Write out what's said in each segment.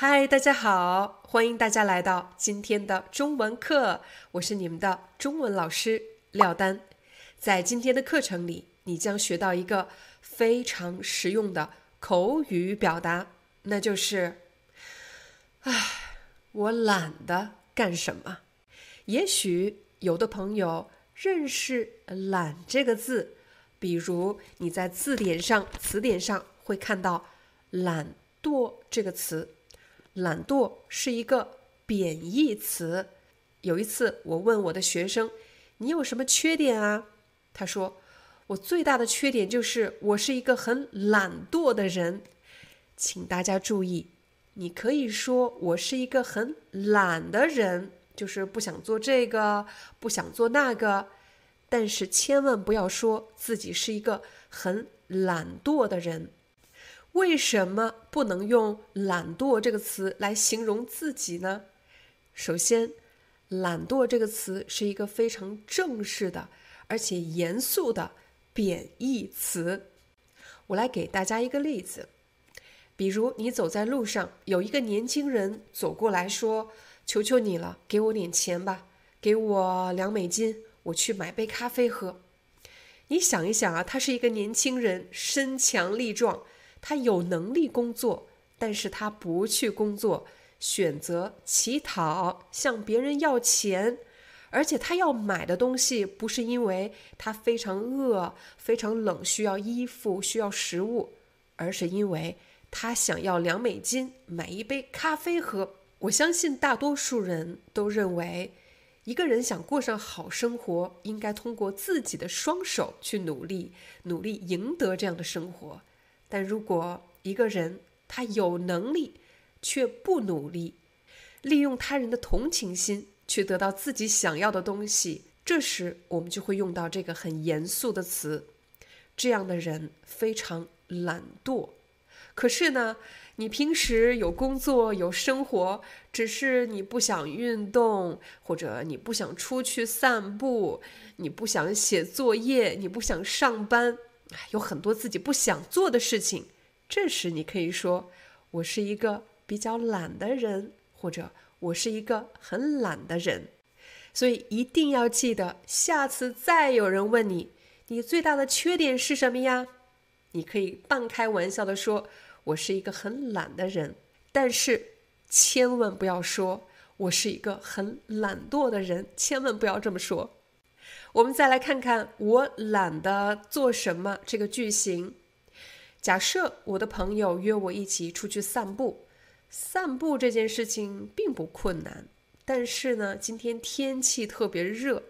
嗨，大家好，欢迎大家来到今天的中文课，我是你们的中文老师廖丹。在今天的课程里，你将学到一个非常实用的口语表达，那就是“唉，我懒得干什么。”也许有的朋友认识“懒”这个字，比如你在字典上、词典上会看到“懒惰”这个词。懒惰是一个贬义词。有一次，我问我的学生：“你有什么缺点啊？”他说：“我最大的缺点就是我是一个很懒惰的人。”请大家注意，你可以说我是一个很懒的人，就是不想做这个，不想做那个，但是千万不要说自己是一个很懒惰的人。为什么不能用“懒惰”这个词来形容自己呢？首先，“懒惰”这个词是一个非常正式的，而且严肃的贬义词。我来给大家一个例子，比如你走在路上，有一个年轻人走过来说：“求求你了，给我点钱吧，给我两美金，我去买杯咖啡喝。”你想一想啊，他是一个年轻人，身强力壮。他有能力工作，但是他不去工作，选择乞讨，向别人要钱，而且他要买的东西不是因为他非常饿、非常冷需要衣服、需要食物，而是因为他想要两美金买一杯咖啡喝。我相信大多数人都认为，一个人想过上好生活，应该通过自己的双手去努力，努力赢得这样的生活。但如果一个人他有能力却不努力，利用他人的同情心去得到自己想要的东西，这时我们就会用到这个很严肃的词。这样的人非常懒惰。可是呢，你平时有工作有生活，只是你不想运动，或者你不想出去散步，你不想写作业，你不想上班。有很多自己不想做的事情，这时你可以说：“我是一个比较懒的人，或者我是一个很懒的人。”所以一定要记得，下次再有人问你“你最大的缺点是什么呀”，你可以半开玩笑的说：“我是一个很懒的人。”但是千万不要说“我是一个很懒惰的人”，千万不要这么说。我们再来看看“我懒得做什么”这个句型。假设我的朋友约我一起出去散步，散步这件事情并不困难，但是呢，今天天气特别热，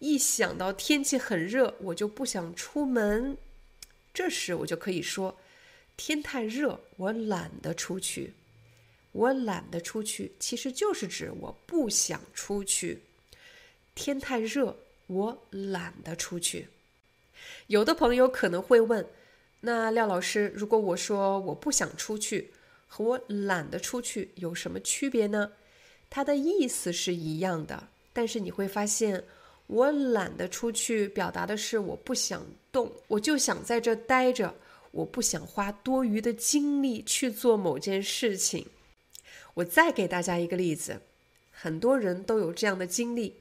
一想到天气很热，我就不想出门。这时我就可以说：“天太热，我懒得出去。”我懒得出去，其实就是指我不想出去。天太热。我懒得出去。有的朋友可能会问：“那廖老师，如果我说我不想出去，和我懒得出去有什么区别呢？”它的意思是一样的，但是你会发现，我懒得出去表达的是我不想动，我就想在这待着，我不想花多余的精力去做某件事情。我再给大家一个例子，很多人都有这样的经历。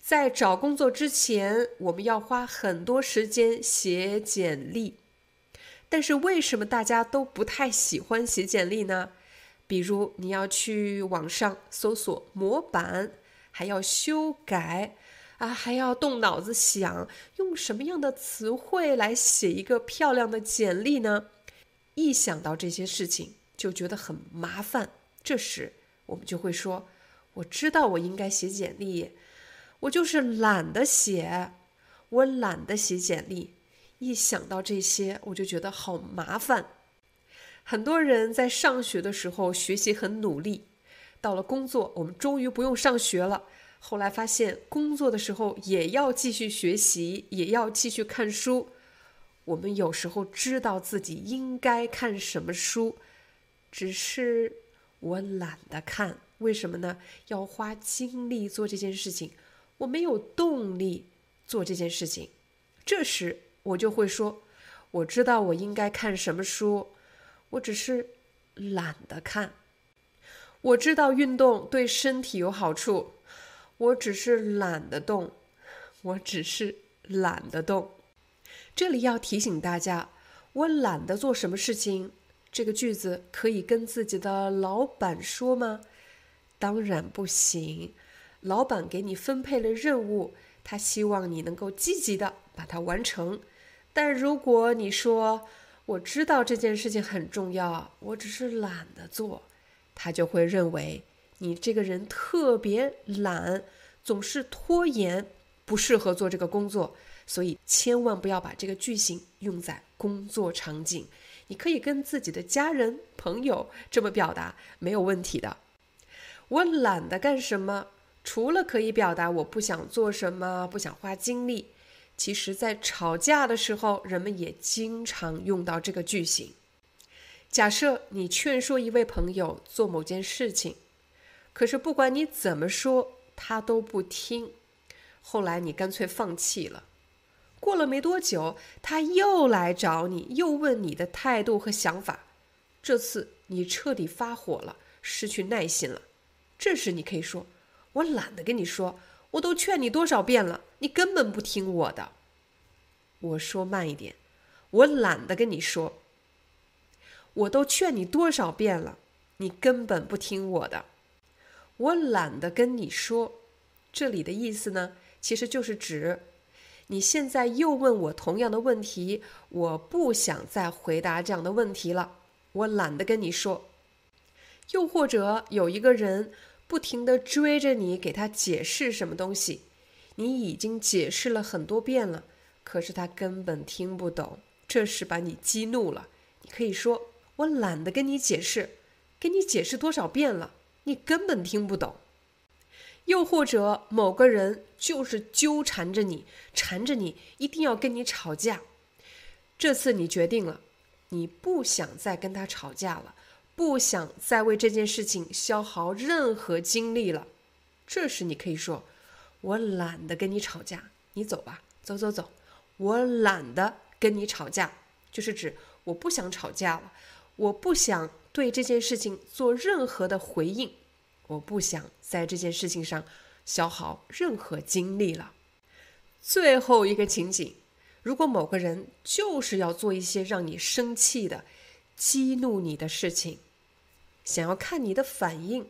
在找工作之前，我们要花很多时间写简历。但是为什么大家都不太喜欢写简历呢？比如你要去网上搜索模板，还要修改，啊，还要动脑子想用什么样的词汇来写一个漂亮的简历呢？一想到这些事情就觉得很麻烦。这时我们就会说：“我知道我应该写简历。”我就是懒得写，我懒得写简历。一想到这些，我就觉得好麻烦。很多人在上学的时候学习很努力，到了工作，我们终于不用上学了。后来发现，工作的时候也要继续学习，也要继续看书。我们有时候知道自己应该看什么书，只是我懒得看。为什么呢？要花精力做这件事情，我没有动力做这件事情。这时我就会说：“我知道我应该看什么书，我只是懒得看。我知道运动对身体有好处，我只是懒得动，我只是懒得动。”这里要提醒大家，我懒得做什么事情。这个句子可以跟自己的老板说吗？当然不行。老板给你分配了任务，他希望你能够积极的把它完成。但如果你说我知道这件事情很重要，我只是懒得做，他就会认为你这个人特别懒，总是拖延，不适合做这个工作。所以千万不要把这个句型用在工作场景。你可以跟自己的家人、朋友这么表达，没有问题的。我懒得干什么，除了可以表达我不想做什么、不想花精力，其实在吵架的时候，人们也经常用到这个句型。假设你劝说一位朋友做某件事情，可是不管你怎么说，他都不听，后来你干脆放弃了。过了没多久，他又来找你，又问你的态度和想法。这次你彻底发火了，失去耐心了。这时你可以说：“我懒得跟你说，我都劝你多少遍了，你根本不听我的。”我说慢一点，我懒得跟你说，我都劝你多少遍了，你根本不听我的。我懒得跟你说，这里的意思呢，其实就是指。你现在又问我同样的问题，我不想再回答这样的问题了，我懒得跟你说。又或者有一个人不停地追着你给他解释什么东西，你已经解释了很多遍了，可是他根本听不懂，这时把你激怒了，你可以说：“我懒得跟你解释，跟你解释多少遍了，你根本听不懂。”又或者某个人就是纠缠着你，缠着你，一定要跟你吵架。这次你决定了，你不想再跟他吵架了，不想再为这件事情消耗任何精力了。这时你可以说：“我懒得跟你吵架，你走吧，走走走。”我懒得跟你吵架，就是指我不想吵架了，我不想对这件事情做任何的回应。我不想在这件事情上消耗任何精力了。最后一个情景，如果某个人就是要做一些让你生气的、激怒你的事情，想要看你的反应，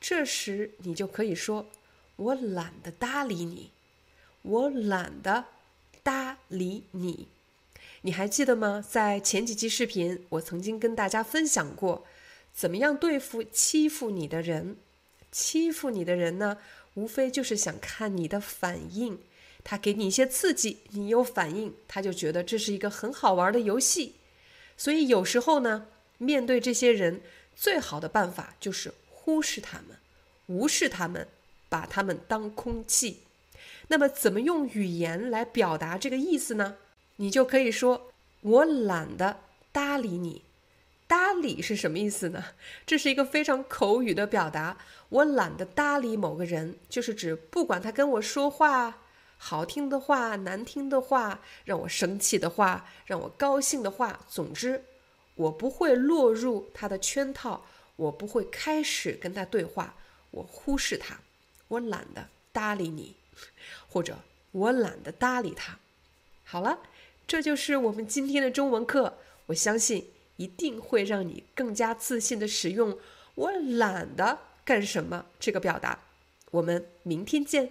这时你就可以说：“我懒得搭理你，我懒得搭理你。”你还记得吗？在前几期视频，我曾经跟大家分享过。怎么样对付欺负你的人？欺负你的人呢，无非就是想看你的反应。他给你一些刺激，你有反应，他就觉得这是一个很好玩的游戏。所以有时候呢，面对这些人，最好的办法就是忽视他们，无视他们，把他们当空气。那么，怎么用语言来表达这个意思呢？你就可以说：“我懒得搭理你。”搭理是什么意思呢？这是一个非常口语的表达。我懒得搭理某个人，就是指不管他跟我说话，好听的话、难听的话，让我生气的话、让我高兴的话，总之，我不会落入他的圈套，我不会开始跟他对话，我忽视他，我懒得搭理你，或者我懒得搭理他。好了，这就是我们今天的中文课。我相信。一定会让你更加自信的使用“我懒得干什么”这个表达。我们明天见。